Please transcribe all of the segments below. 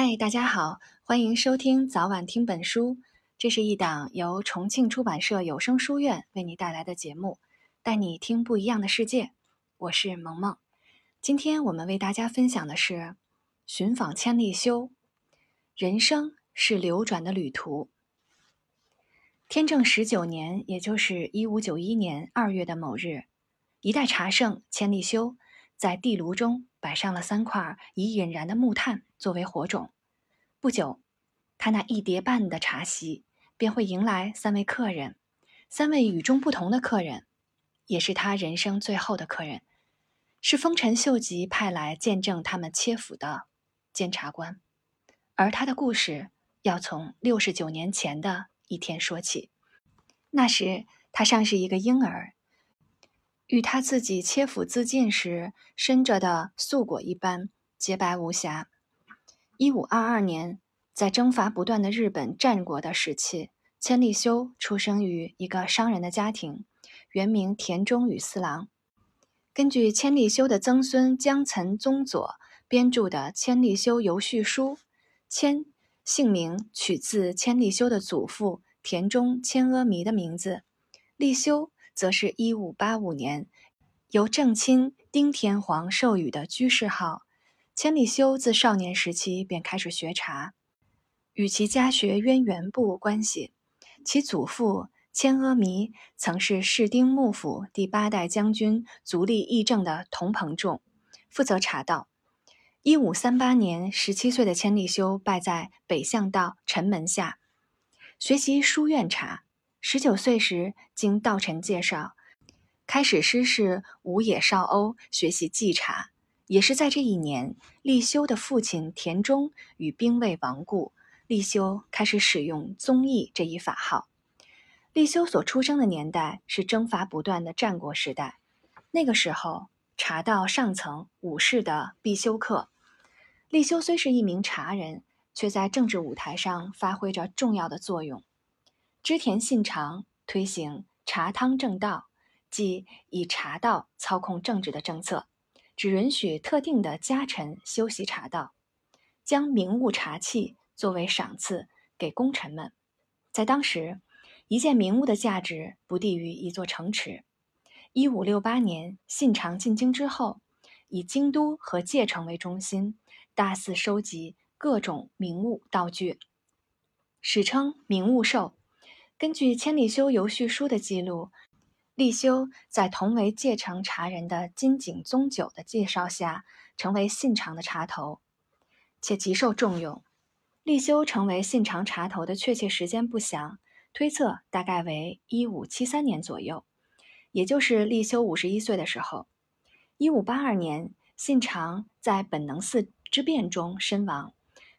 嗨，大家好，欢迎收听早晚听本书。这是一档由重庆出版社有声书院为你带来的节目，带你听不一样的世界。我是萌萌。今天我们为大家分享的是《寻访千利休》。人生是流转的旅途。天正十九年，也就是一五九一年二月的某日，一代茶圣千利休在地炉中摆上了三块已引燃的木炭。作为火种，不久，他那一碟半的茶席便会迎来三位客人，三位与众不同的客人，也是他人生最后的客人，是丰臣秀吉派来见证他们切腹的监察官。而他的故事要从六十九年前的一天说起，那时他尚是一个婴儿，与他自己切腹自尽时伸着的素果一般洁白无瑕。一五二二年，在征伐不断的日本战国的时期，千利休出生于一个商人的家庭，原名田中与四郎。根据千利休的曾孙江岑宗佐编著的《千利休游叙书》，千姓名取自千利休的祖父田中千阿弥的名字，利休则是一五八五年由正亲丁天皇授予的居士号。千利休自少年时期便开始学茶，与其家学渊源不无关系。其祖父千阿弥曾是室町幕府第八代将军足利义政的同朋众，负责茶道。一五三八年，十七岁的千利休拜在北向道陈门下学习书院茶。十九岁时，经道臣介绍，开始师事五野少欧学习祭茶。也是在这一年，立修的父亲田中与兵卫亡故，立修开始使用宗义这一法号。立修所出生的年代是征伐不断的战国时代，那个时候茶道上层武士的必修课。立修虽是一名茶人，却在政治舞台上发挥着重要的作用。织田信长推行茶汤正道，即以茶道操控政治的政策。只允许特定的家臣修习茶道，将名物茶器作为赏赐给功臣们。在当时，一件名物的价值不低于一座城池。一五六八年，信长进京之后，以京都和界城为中心，大肆收集各种名物道具，史称“名物狩”。根据千利休游叙书的记录。立修在同为界城茶人的金井宗久的介绍下，成为信长的茶头，且极受重用。立修成为信长茶头的确切时间不详，推测大概为一五七三年左右，也就是立修五十一岁的时候。一五八二年，信长在本能寺之变中身亡，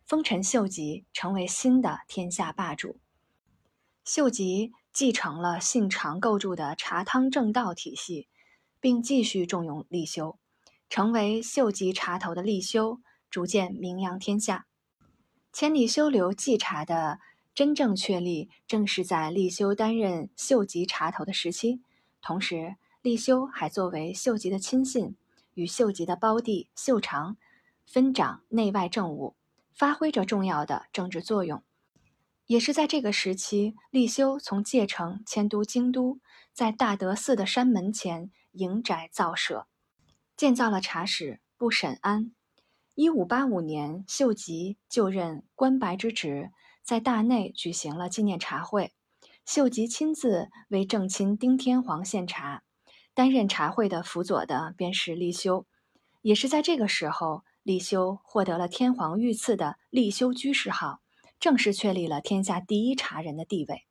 丰臣秀吉成为新的天下霸主。秀吉。继承了信长构筑的茶汤正道体系，并继续重用立修，成为秀吉茶头的立修逐渐名扬天下。千里修流祭茶的真正确立，正是在立修担任秀吉茶头的时期。同时，立修还作为秀吉的亲信，与秀吉的胞弟秀长分掌内外政务，发挥着重要的政治作用。也是在这个时期，立修从界城迁都京都，在大德寺的山门前营宅造舍，建造了茶室，不审安。一五八五年，秀吉就任官白之职，在大内举行了纪念茶会，秀吉亲自为正亲丁天皇献茶，担任茶会的辅佐的便是立修。也是在这个时候，立修获得了天皇御赐的立修居士号。正式确立了天下第一茶人的地位。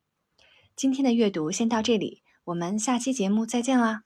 今天的阅读先到这里，我们下期节目再见啦！